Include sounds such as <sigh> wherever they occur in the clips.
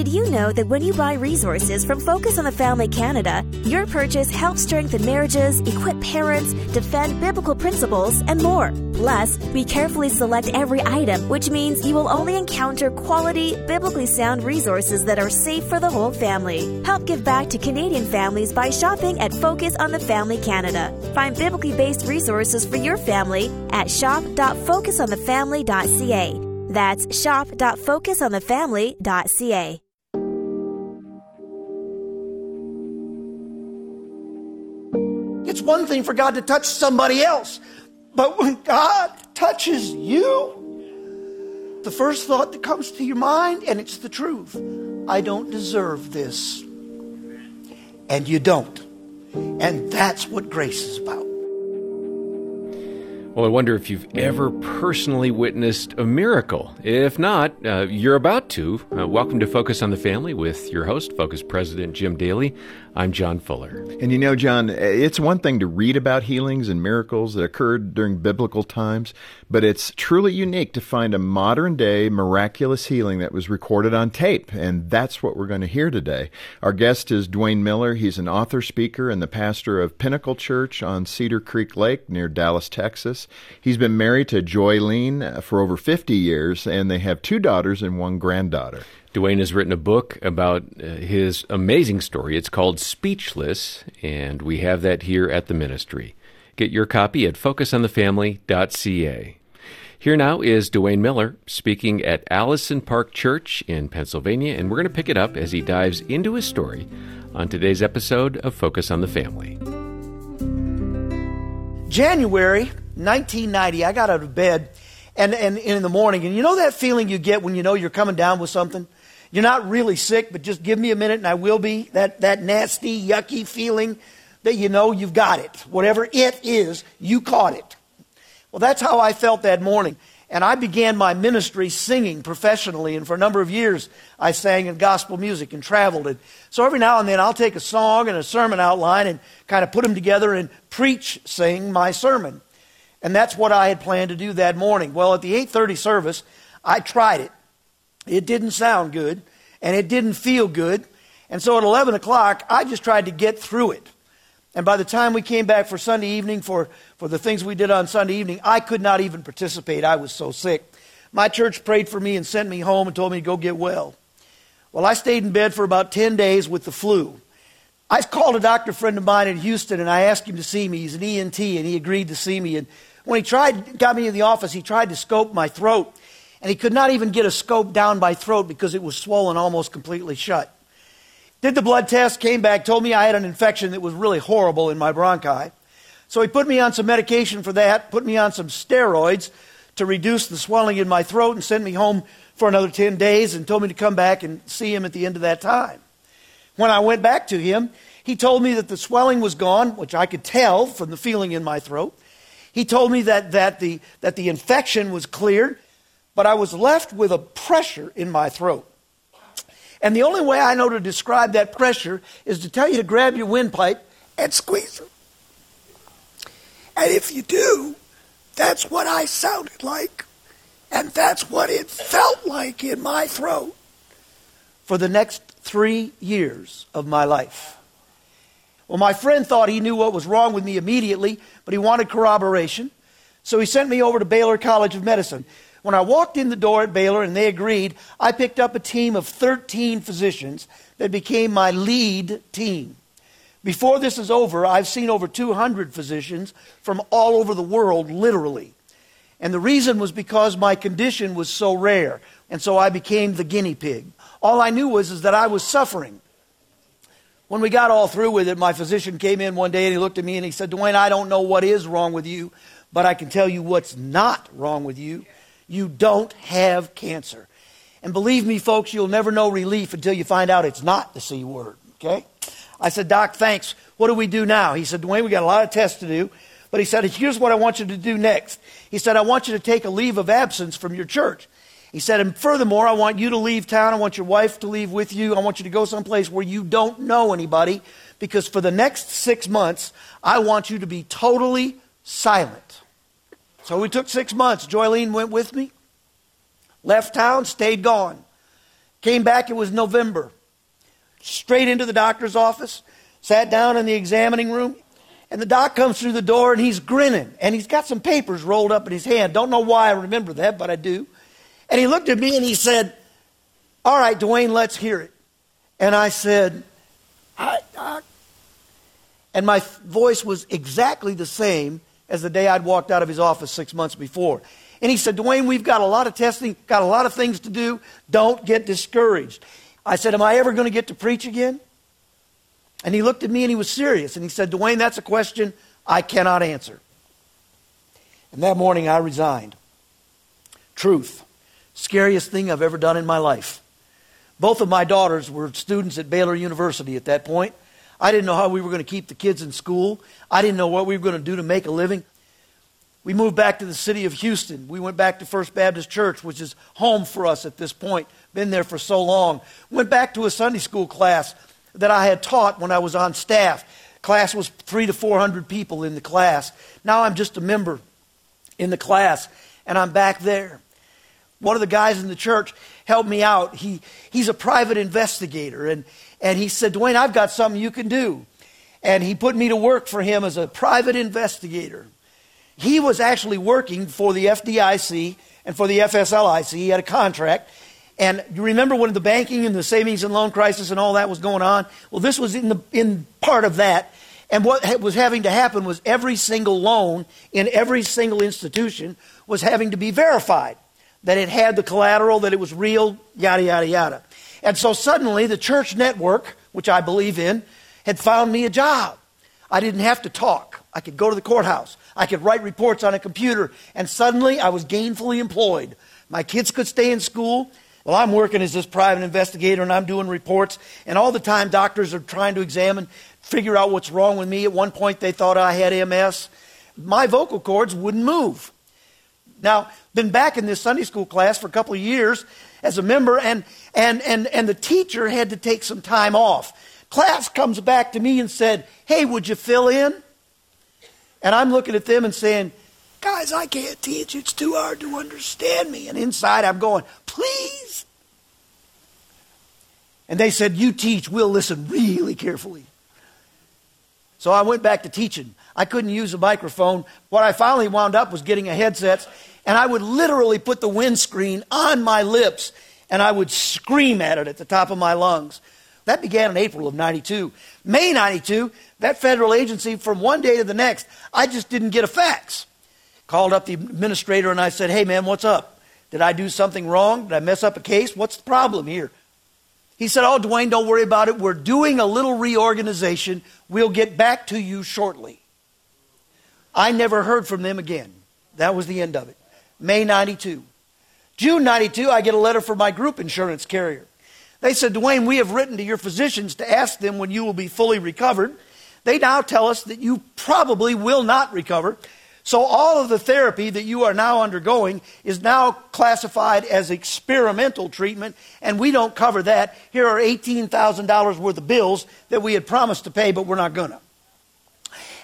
Did you know that when you buy resources from Focus on the Family Canada, your purchase helps strengthen marriages, equip parents, defend biblical principles, and more? Plus, we carefully select every item, which means you will only encounter quality, biblically sound resources that are safe for the whole family. Help give back to Canadian families by shopping at Focus on the Family Canada. Find biblically based resources for your family at shop.focusonthefamily.ca. That's shop.focusonthefamily.ca. It's one thing for God to touch somebody else, but when God touches you, the first thought that comes to your mind, and it's the truth I don't deserve this. And you don't. And that's what grace is about. Well, I wonder if you've ever personally witnessed a miracle. If not, uh, you're about to. Uh, welcome to Focus on the Family with your host, Focus President Jim Daly. I'm John Fuller. And you know, John, it's one thing to read about healings and miracles that occurred during biblical times, but it's truly unique to find a modern day miraculous healing that was recorded on tape. And that's what we're going to hear today. Our guest is Duane Miller. He's an author, speaker, and the pastor of Pinnacle Church on Cedar Creek Lake near Dallas, Texas. He's been married to Joylene for over 50 years, and they have two daughters and one granddaughter. Duane has written a book about uh, his amazing story. It's called Speechless, and we have that here at the ministry. Get your copy at focusonthefamily.ca. Here now is Duane Miller speaking at Allison Park Church in Pennsylvania, and we're going to pick it up as he dives into his story on today's episode of Focus on the Family. January 1990, I got out of bed and, and, and in the morning, and you know that feeling you get when you know you're coming down with something? You're not really sick, but just give me a minute and I will be. That, that nasty, yucky feeling that you know you've got it. Whatever it is, you caught it. Well, that's how I felt that morning. And I began my ministry singing professionally. And for a number of years, I sang in gospel music and traveled. And so every now and then, I'll take a song and a sermon outline and kind of put them together and preach, sing my sermon. And that's what I had planned to do that morning. Well, at the 8:30 service, I tried it. It didn't sound good, and it didn't feel good. And so at 11 o'clock, I just tried to get through it. And by the time we came back for Sunday evening, for, for the things we did on Sunday evening, I could not even participate. I was so sick. My church prayed for me and sent me home and told me to go get well. Well, I stayed in bed for about 10 days with the flu. I called a doctor friend of mine in Houston and I asked him to see me. He's an ENT and he agreed to see me. And when he tried, got me in the office, he tried to scope my throat. And he could not even get a scope down my throat because it was swollen almost completely shut. Did the blood test, came back, told me I had an infection that was really horrible in my bronchi. So he put me on some medication for that, put me on some steroids to reduce the swelling in my throat, and sent me home for another 10 days and told me to come back and see him at the end of that time. When I went back to him, he told me that the swelling was gone, which I could tell from the feeling in my throat. He told me that, that, the, that the infection was cleared but I was left with a pressure in my throat. And the only way I know to describe that pressure is to tell you to grab your windpipe and squeeze it. And if you do, that's what I sounded like. And that's what it felt like in my throat for the next three years of my life. Well, my friend thought he knew what was wrong with me immediately, but he wanted corroboration. So he sent me over to Baylor College of Medicine. When I walked in the door at Baylor and they agreed, I picked up a team of 13 physicians that became my lead team. Before this is over, I've seen over 200 physicians from all over the world, literally. And the reason was because my condition was so rare. And so I became the guinea pig. All I knew was is that I was suffering. When we got all through with it, my physician came in one day and he looked at me and he said, Duane, I don't know what is wrong with you, but I can tell you what's not wrong with you you don't have cancer. And believe me, folks, you'll never know relief until you find out it's not the C word. Okay? I said, Doc, thanks. What do we do now? He said, Duane, we got a lot of tests to do. But he said, here's what I want you to do next. He said, I want you to take a leave of absence from your church. He said, and furthermore, I want you to leave town. I want your wife to leave with you. I want you to go someplace where you don't know anybody because for the next six months, I want you to be totally silent. So we took six months. Joylene went with me, left town, stayed gone. Came back, it was November. Straight into the doctor's office, sat down in the examining room, and the doc comes through the door and he's grinning. And he's got some papers rolled up in his hand. Don't know why I remember that, but I do. And he looked at me and he said, All right, Duane, let's hear it. And I said, Hi, doc. And my voice was exactly the same as the day I'd walked out of his office six months before. And he said, Duane, we've got a lot of testing, got a lot of things to do. Don't get discouraged. I said, Am I ever going to get to preach again? And he looked at me and he was serious. And he said, Duane, that's a question I cannot answer. And that morning I resigned. Truth. Scariest thing I've ever done in my life. Both of my daughters were students at Baylor University at that point. I didn't know how we were going to keep the kids in school. I didn't know what we were going to do to make a living. We moved back to the city of Houston. We went back to First Baptist Church, which is home for us at this point. Been there for so long. Went back to a Sunday school class that I had taught when I was on staff. Class was three to four hundred people in the class. Now I'm just a member in the class, and I'm back there. One of the guys in the church helped me out. He, he's a private investigator, and, and he said, Duane, I've got something you can do. And he put me to work for him as a private investigator. He was actually working for the FDIC and for the FSLIC. He had a contract. And you remember when the banking and the savings and loan crisis and all that was going on? Well, this was in, the, in part of that. And what was having to happen was every single loan in every single institution was having to be verified that it had the collateral, that it was real, yada, yada, yada. And so suddenly the church network, which I believe in, had found me a job. I didn't have to talk. I could go to the courthouse. I could write reports on a computer. And suddenly I was gainfully employed. My kids could stay in school. Well, I'm working as this private investigator and I'm doing reports. And all the time, doctors are trying to examine, figure out what's wrong with me. At one point, they thought I had MS. My vocal cords wouldn't move. Now, been back in this Sunday school class for a couple of years as a member, and, and, and, and the teacher had to take some time off. Class comes back to me and said, Hey, would you fill in? And I'm looking at them and saying, Guys, I can't teach. It's too hard to understand me. And inside I'm going, Please. And they said, You teach. We'll listen really carefully. So I went back to teaching. I couldn't use a microphone. What I finally wound up was getting a headset, and I would literally put the windscreen on my lips and I would scream at it at the top of my lungs. That began in April of 92. May 92, that federal agency, from one day to the next, I just didn't get a fax. Called up the administrator and I said, Hey, man, what's up? Did I do something wrong? Did I mess up a case? What's the problem here? He said, Oh, Duane, don't worry about it. We're doing a little reorganization. We'll get back to you shortly. I never heard from them again. That was the end of it. May 92. June 92, I get a letter from my group insurance carrier. They said, Duane, we have written to your physicians to ask them when you will be fully recovered. They now tell us that you probably will not recover. So all of the therapy that you are now undergoing is now classified as experimental treatment, and we don't cover that. Here are $18,000 worth of bills that we had promised to pay, but we're not going to.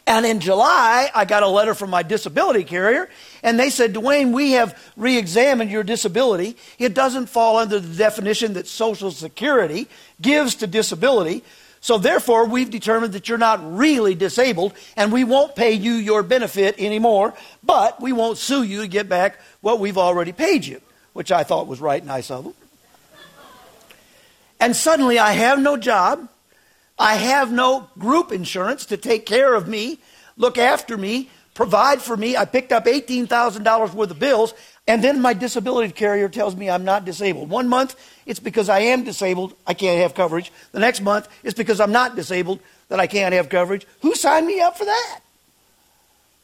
And in July, I got a letter from my disability carrier, and they said, Duane, we have re examined your disability. It doesn't fall under the definition that Social Security gives to disability. So therefore, we've determined that you're not really disabled, and we won't pay you your benefit anymore, but we won't sue you to get back what we've already paid you, which I thought was right and nice of them. And suddenly, I have no job. I have no group insurance to take care of me, look after me, provide for me. I picked up $18,000 worth of bills, and then my disability carrier tells me I'm not disabled. One month, it's because I am disabled, I can't have coverage. The next month, it's because I'm not disabled that I can't have coverage. Who signed me up for that?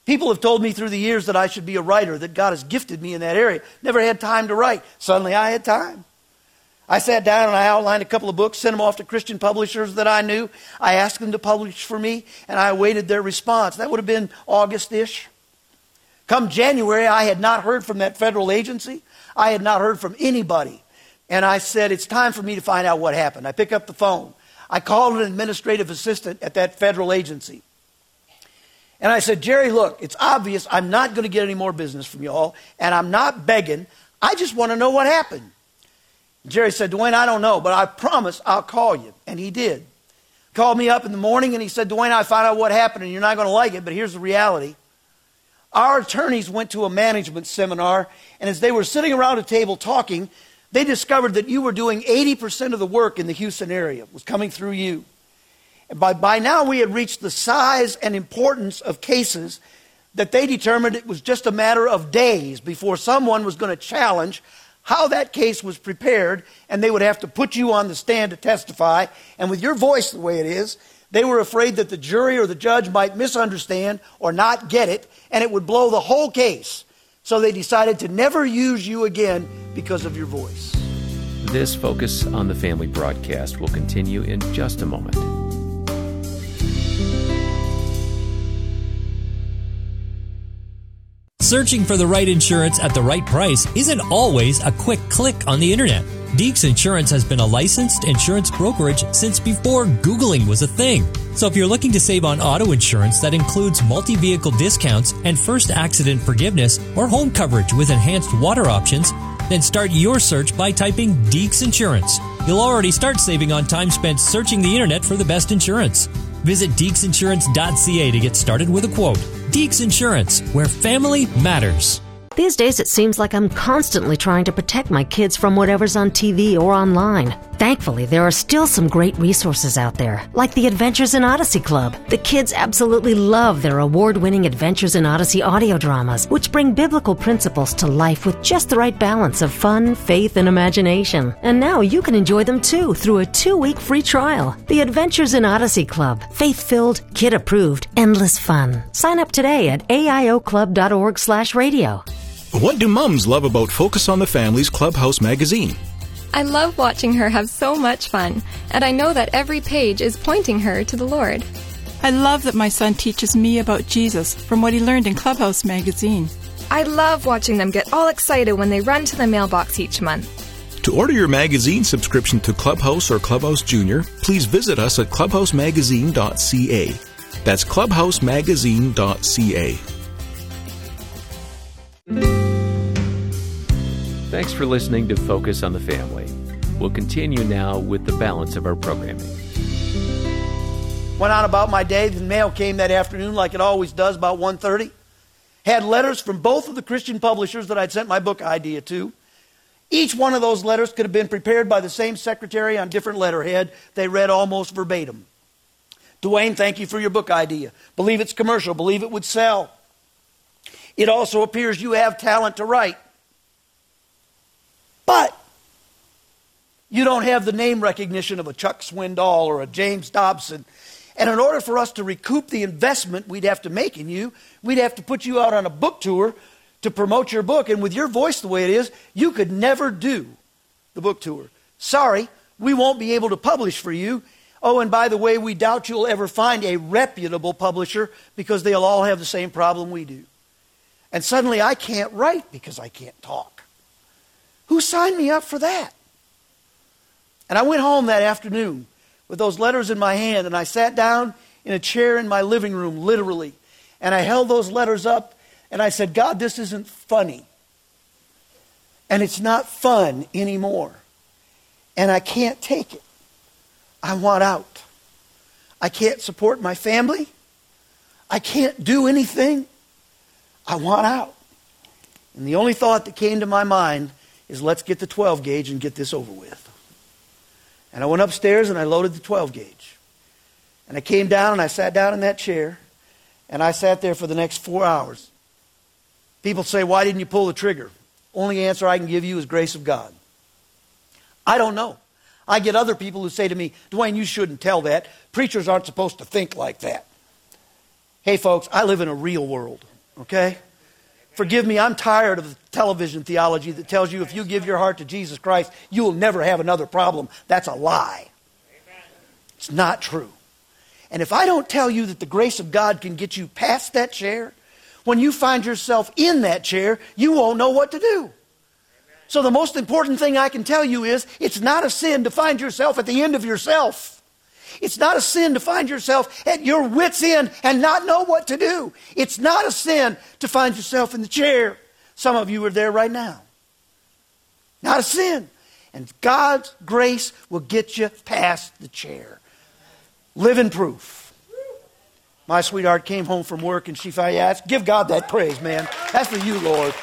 People have told me through the years that I should be a writer, that God has gifted me in that area. Never had time to write. Suddenly I had time. I sat down and I outlined a couple of books, sent them off to Christian publishers that I knew. I asked them to publish for me, and I awaited their response. That would have been August ish. Come January, I had not heard from that federal agency. I had not heard from anybody. And I said, It's time for me to find out what happened. I pick up the phone. I called an administrative assistant at that federal agency. And I said, Jerry, look, it's obvious I'm not going to get any more business from y'all, and I'm not begging. I just want to know what happened. Jerry said, Duane, I don't know, but I promise I'll call you. And he did. Called me up in the morning and he said, Duane, I found out what happened and you're not going to like it, but here's the reality. Our attorneys went to a management seminar, and as they were sitting around a table talking, they discovered that you were doing 80% of the work in the Houston area, was coming through you. And by, by now, we had reached the size and importance of cases that they determined it was just a matter of days before someone was going to challenge how that case was prepared, and they would have to put you on the stand to testify. And with your voice the way it is, they were afraid that the jury or the judge might misunderstand or not get it, and it would blow the whole case. So they decided to never use you again because of your voice. This Focus on the Family broadcast will continue in just a moment. Searching for the right insurance at the right price isn't always a quick click on the internet. Deeks Insurance has been a licensed insurance brokerage since before Googling was a thing. So if you're looking to save on auto insurance that includes multi vehicle discounts and first accident forgiveness or home coverage with enhanced water options, then start your search by typing Deeks Insurance. You'll already start saving on time spent searching the internet for the best insurance. Visit deeksinsurance.ca to get started with a quote. Deeks Insurance, where family matters. These days, it seems like I'm constantly trying to protect my kids from whatever's on TV or online. Thankfully, there are still some great resources out there, like the Adventures in Odyssey Club. The kids absolutely love their award winning Adventures in Odyssey audio dramas, which bring biblical principles to life with just the right balance of fun, faith, and imagination. And now you can enjoy them too through a two week free trial. The Adventures in Odyssey Club. Faith filled, kid approved, endless fun. Sign up today at aioclub.org slash radio. What do mums love about Focus on the Family's Clubhouse magazine? I love watching her have so much fun, and I know that every page is pointing her to the Lord. I love that my son teaches me about Jesus from what he learned in Clubhouse magazine. I love watching them get all excited when they run to the mailbox each month. To order your magazine subscription to Clubhouse or Clubhouse Junior, please visit us at clubhousemagazine.ca. That's clubhousemagazine.ca. Thanks for listening to Focus on the Family. We'll continue now with the balance of our programming. Went on about my day. The mail came that afternoon like it always does about 1.30. Had letters from both of the Christian publishers that I'd sent my book idea to. Each one of those letters could have been prepared by the same secretary on different letterhead. They read almost verbatim. Duane, thank you for your book idea. Believe it's commercial. Believe it would sell. It also appears you have talent to write. But you don't have the name recognition of a Chuck Swindoll or a James Dobson. And in order for us to recoup the investment we'd have to make in you, we'd have to put you out on a book tour to promote your book. And with your voice the way it is, you could never do the book tour. Sorry, we won't be able to publish for you. Oh, and by the way, we doubt you'll ever find a reputable publisher because they'll all have the same problem we do. And suddenly I can't write because I can't talk. Who signed me up for that? And I went home that afternoon with those letters in my hand and I sat down in a chair in my living room, literally. And I held those letters up and I said, God, this isn't funny. And it's not fun anymore. And I can't take it. I want out. I can't support my family. I can't do anything. I want out. And the only thought that came to my mind is let's get the 12 gauge and get this over with. And I went upstairs and I loaded the 12 gauge. And I came down and I sat down in that chair and I sat there for the next four hours. People say, Why didn't you pull the trigger? Only answer I can give you is grace of God. I don't know. I get other people who say to me, Duane, you shouldn't tell that. Preachers aren't supposed to think like that. Hey, folks, I live in a real world, okay? Forgive me, I'm tired of the television theology that tells you if you give your heart to Jesus Christ, you will never have another problem. That's a lie. It's not true. And if I don't tell you that the grace of God can get you past that chair, when you find yourself in that chair, you won't know what to do. So, the most important thing I can tell you is it's not a sin to find yourself at the end of yourself. It's not a sin to find yourself at your wits' end and not know what to do. It's not a sin to find yourself in the chair. Some of you are there right now. Not a sin. And God's grace will get you past the chair. Living proof. My sweetheart came home from work and she finally asked, Give God that praise, man. That's for you, Lord.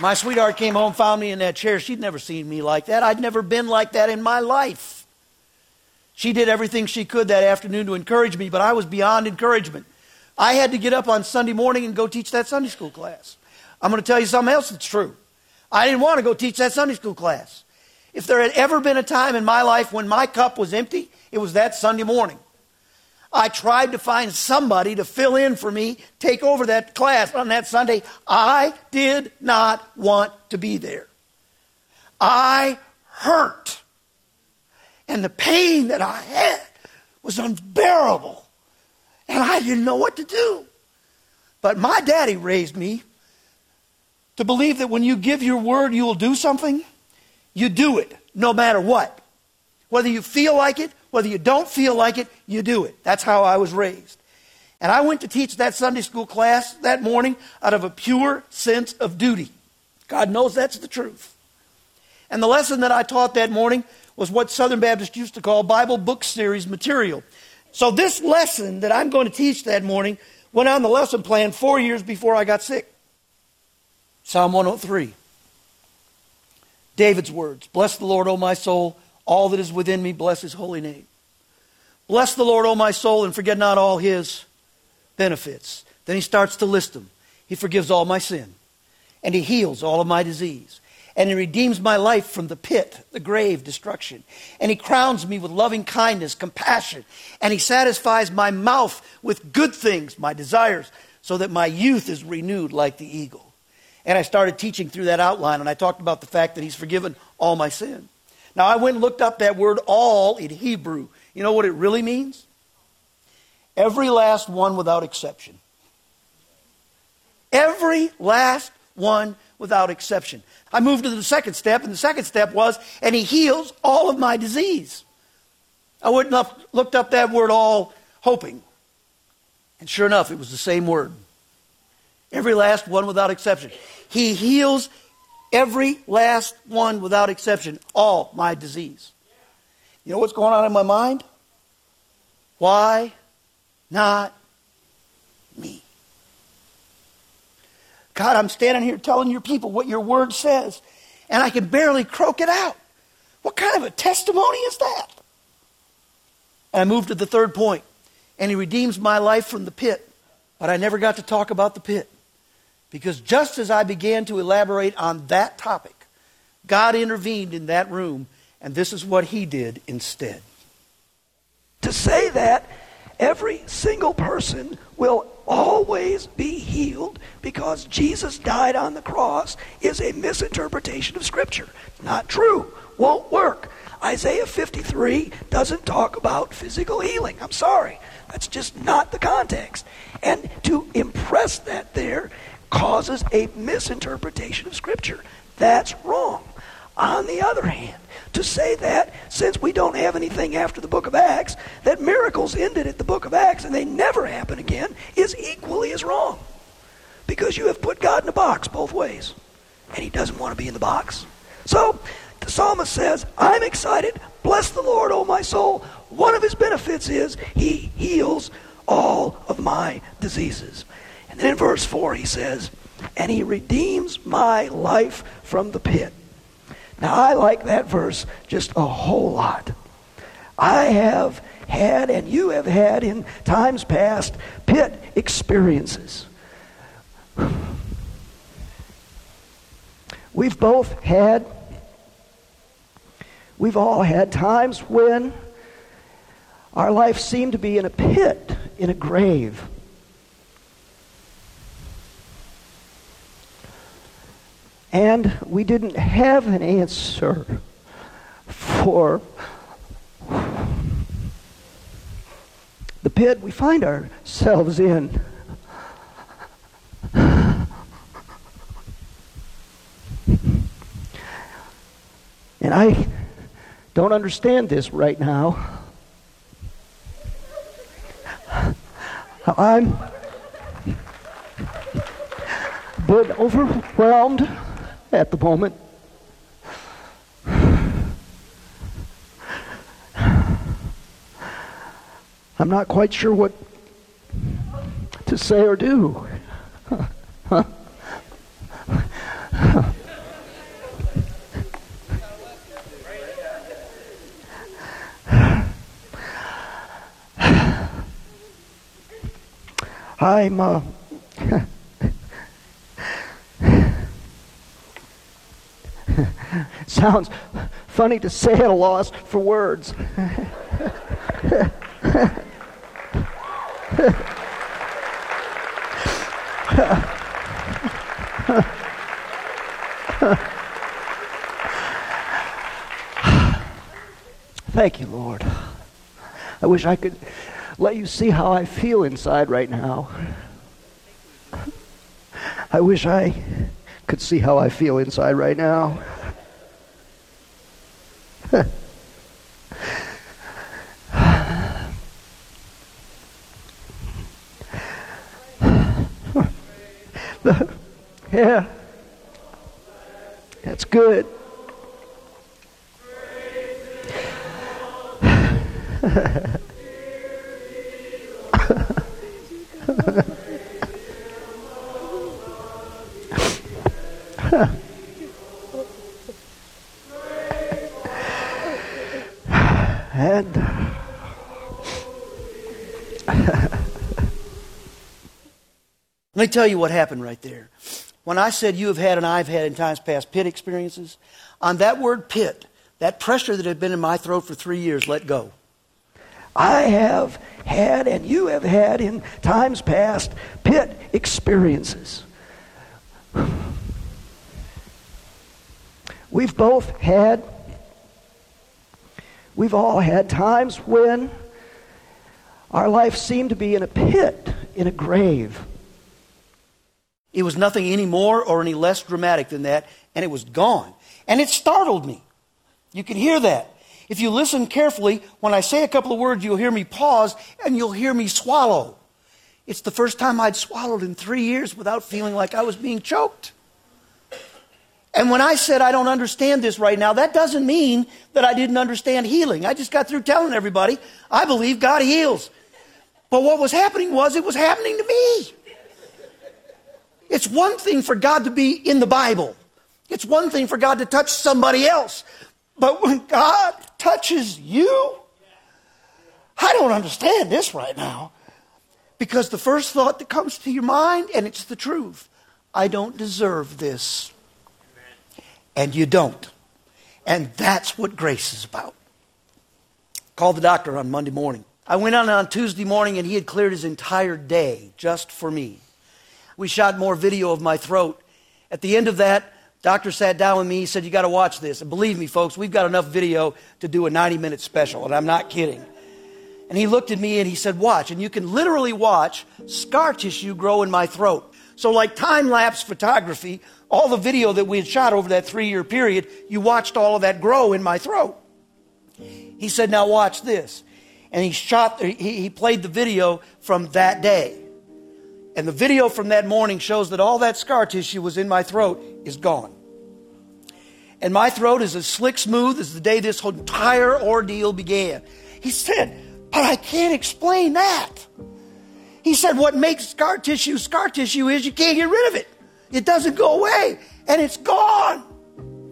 My sweetheart came home, found me in that chair. She'd never seen me like that. I'd never been like that in my life. She did everything she could that afternoon to encourage me, but I was beyond encouragement. I had to get up on Sunday morning and go teach that Sunday school class. I'm going to tell you something else that's true. I didn't want to go teach that Sunday school class. If there had ever been a time in my life when my cup was empty, it was that Sunday morning. I tried to find somebody to fill in for me, take over that class on that Sunday. I did not want to be there. I hurt. And the pain that I had was unbearable. And I didn't know what to do. But my daddy raised me to believe that when you give your word, you will do something. You do it no matter what. Whether you feel like it whether you don't feel like it, you do it. That's how I was raised. And I went to teach that Sunday school class that morning out of a pure sense of duty. God knows that's the truth. And the lesson that I taught that morning was what Southern Baptists used to call Bible book series material. So this lesson that I'm going to teach that morning went on the lesson plan four years before I got sick. Psalm 103. David's words Bless the Lord, O my soul all that is within me, bless his holy name. Bless the Lord, O my soul, and forget not all his benefits. Then he starts to list them. He forgives all my sin, and he heals all of my disease. And he redeems my life from the pit, the grave, destruction. And he crowns me with loving kindness, compassion. And he satisfies my mouth with good things, my desires, so that my youth is renewed like the eagle. And I started teaching through that outline, and I talked about the fact that he's forgiven all my sin. Now, I went and looked up that word all in Hebrew. You know what it really means? Every last one without exception. Every last one without exception. I moved to the second step, and the second step was, and he heals all of my disease. I went and looked up that word all, hoping. And sure enough, it was the same word. Every last one without exception. He heals Every last one without exception, all my disease. You know what's going on in my mind? Why not me? God, I'm standing here telling your people what your word says, and I can barely croak it out. What kind of a testimony is that? And I moved to the third point, and he redeems my life from the pit. But I never got to talk about the pit. Because just as I began to elaborate on that topic, God intervened in that room, and this is what He did instead. To say that every single person will always be healed because Jesus died on the cross is a misinterpretation of Scripture. Not true. Won't work. Isaiah 53 doesn't talk about physical healing. I'm sorry. That's just not the context. And to impress that there causes a misinterpretation of Scripture. That's wrong. On the other hand, to say that since we don't have anything after the book of Acts, that miracles ended at the book of Acts and they never happen again is equally as wrong. Because you have put God in a box both ways. And he doesn't want to be in the box. So the psalmist says, I'm excited. Bless the Lord, O my soul. One of his benefits is he heals all of my diseases. And then in verse 4, he says, And he redeems my life from the pit. Now, I like that verse just a whole lot. I have had, and you have had in times past, pit experiences. We've both had, we've all had times when our life seemed to be in a pit, in a grave. And we didn't have an answer for the pit we find ourselves in. And I don't understand this right now. I'm but overwhelmed at the moment. I'm not quite sure what to say or do. Huh? I'm. Uh, <laughs> sounds funny to say at a loss for words. Thank you, Lord. I wish I could let you see how I feel inside right now. I wish I could see how I feel inside right now. <laughs> yeah. That's good. <laughs> and Let me tell you what happened right there. When I said you have had and I've had in times past pit experiences, on that word pit, that pressure that had been in my throat for three years let go. I have had, and you have had in times past, pit experiences. We've both had, we've all had times when our life seemed to be in a pit, in a grave. It was nothing any more or any less dramatic than that, and it was gone. And it startled me. You can hear that. If you listen carefully, when I say a couple of words, you'll hear me pause and you'll hear me swallow. It's the first time I'd swallowed in three years without feeling like I was being choked. And when I said I don't understand this right now, that doesn't mean that I didn't understand healing. I just got through telling everybody I believe God heals. But what was happening was it was happening to me. It's one thing for God to be in the Bible. It's one thing for God to touch somebody else. But when God touches you, I don't understand this right now. Because the first thought that comes to your mind, and it's the truth, I don't deserve this. And you don't. And that's what grace is about. Called the doctor on Monday morning. I went on on Tuesday morning and he had cleared his entire day just for me. We shot more video of my throat. At the end of that, doctor sat down with me. He said, You got to watch this. And believe me, folks, we've got enough video to do a 90 minute special, and I'm not kidding. And he looked at me and he said, Watch. And you can literally watch scar tissue grow in my throat. So, like time lapse photography, all the video that we had shot over that three year period, you watched all of that grow in my throat. He said, Now watch this. And he shot, he, he played the video from that day. And the video from that morning shows that all that scar tissue was in my throat is gone. And my throat is as slick smooth as the day this entire ordeal began. He said, But I can't explain that. He said, What makes scar tissue scar tissue is you can't get rid of it. It doesn't go away, and it's gone.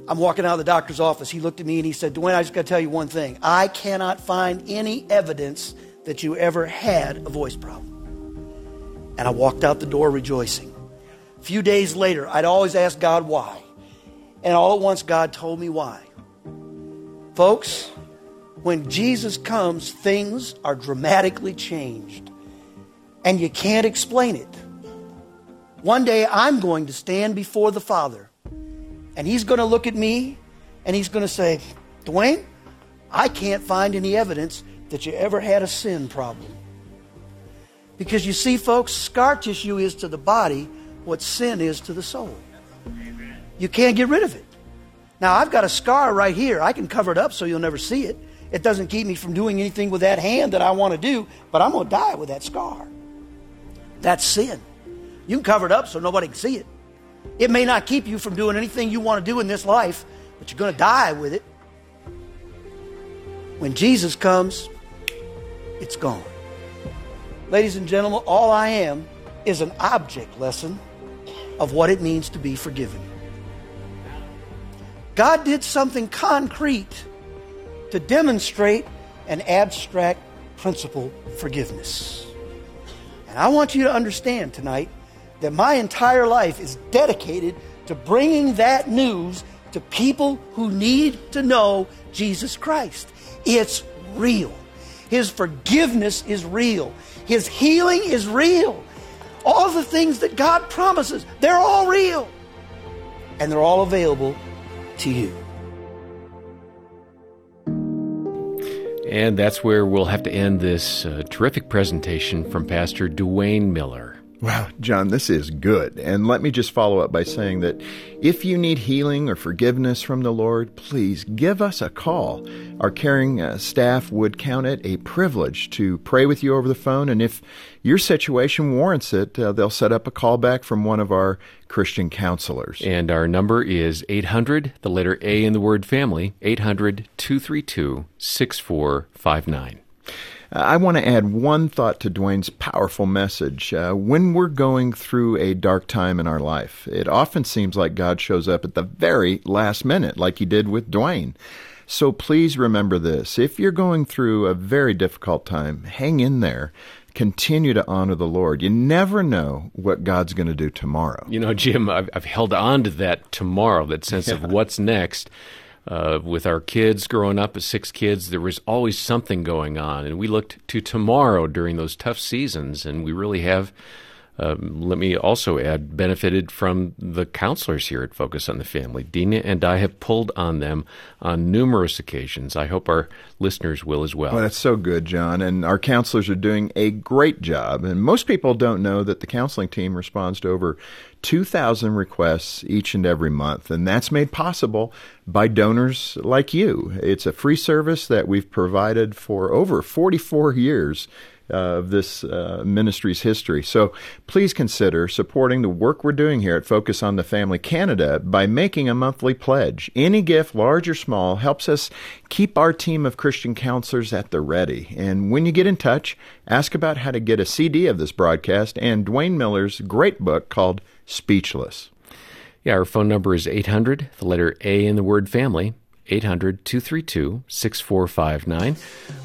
I'm walking out of the doctor's office. He looked at me and he said, Duane, I just got to tell you one thing. I cannot find any evidence that you ever had a voice problem. And I walked out the door rejoicing. A few days later, I'd always ask God why. And all at once, God told me why. Folks, when Jesus comes, things are dramatically changed. And you can't explain it. One day, I'm going to stand before the Father. And He's going to look at me and He's going to say, Duane, I can't find any evidence that you ever had a sin problem. Because you see, folks, scar tissue is to the body what sin is to the soul. You can't get rid of it. Now, I've got a scar right here. I can cover it up so you'll never see it. It doesn't keep me from doing anything with that hand that I want to do, but I'm going to die with that scar. That's sin. You can cover it up so nobody can see it. It may not keep you from doing anything you want to do in this life, but you're going to die with it. When Jesus comes, it's gone. Ladies and gentlemen, all I am is an object lesson of what it means to be forgiven. God did something concrete to demonstrate an abstract principle forgiveness. And I want you to understand tonight that my entire life is dedicated to bringing that news to people who need to know Jesus Christ. It's real. His forgiveness is real. His healing is real. All the things that God promises, they're all real. And they're all available to you. And that's where we'll have to end this uh, terrific presentation from Pastor Duane Miller. Wow, John, this is good. And let me just follow up by saying that if you need healing or forgiveness from the Lord, please give us a call. Our caring uh, staff would count it a privilege to pray with you over the phone. And if your situation warrants it, uh, they'll set up a call back from one of our Christian counselors. And our number is 800, the letter A in the word family, 800 232 6459. I want to add one thought to Duane's powerful message. Uh, when we're going through a dark time in our life, it often seems like God shows up at the very last minute, like he did with Duane. So please remember this. If you're going through a very difficult time, hang in there. Continue to honor the Lord. You never know what God's going to do tomorrow. You know, Jim, I've, I've held on to that tomorrow, that sense yeah. of what's next. Uh, with our kids growing up as six kids, there was always something going on, and we looked to tomorrow during those tough seasons, and we really have. Um, let me also add, benefited from the counselors here at Focus on the Family. Dena and I have pulled on them on numerous occasions. I hope our listeners will as well. Well, that's so good, John. And our counselors are doing a great job. And most people don't know that the counseling team responds to over 2,000 requests each and every month, and that's made possible by donors like you. It's a free service that we've provided for over 44 years of this uh, ministry's history. So please consider supporting the work we're doing here at Focus on the Family Canada by making a monthly pledge. Any gift, large or small, helps us keep our team of Christian counselors at the ready. And when you get in touch, ask about how to get a CD of this broadcast and Duane Miller's great book called speechless. Yeah, our phone number is 800, the letter A in the word family, 800 232 6459.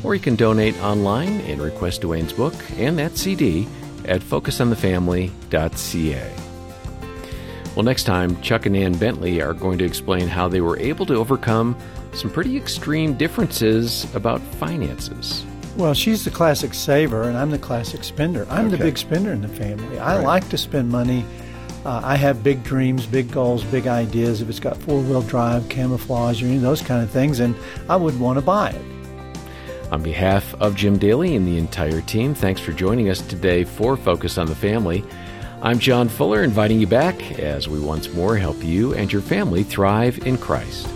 Or you can donate online and request Duane's book and that CD at focusonthefamily.ca. Well, next time, Chuck and Ann Bentley are going to explain how they were able to overcome some pretty extreme differences about finances. Well, she's the classic saver, and I'm the classic spender. I'm okay. the big spender in the family. I right. like to spend money uh, I have big dreams, big goals, big ideas. If it's got four wheel drive, camouflage, or any of those kind of things, and I would want to buy it. On behalf of Jim Daly and the entire team, thanks for joining us today for Focus on the Family. I'm John Fuller, inviting you back as we once more help you and your family thrive in Christ.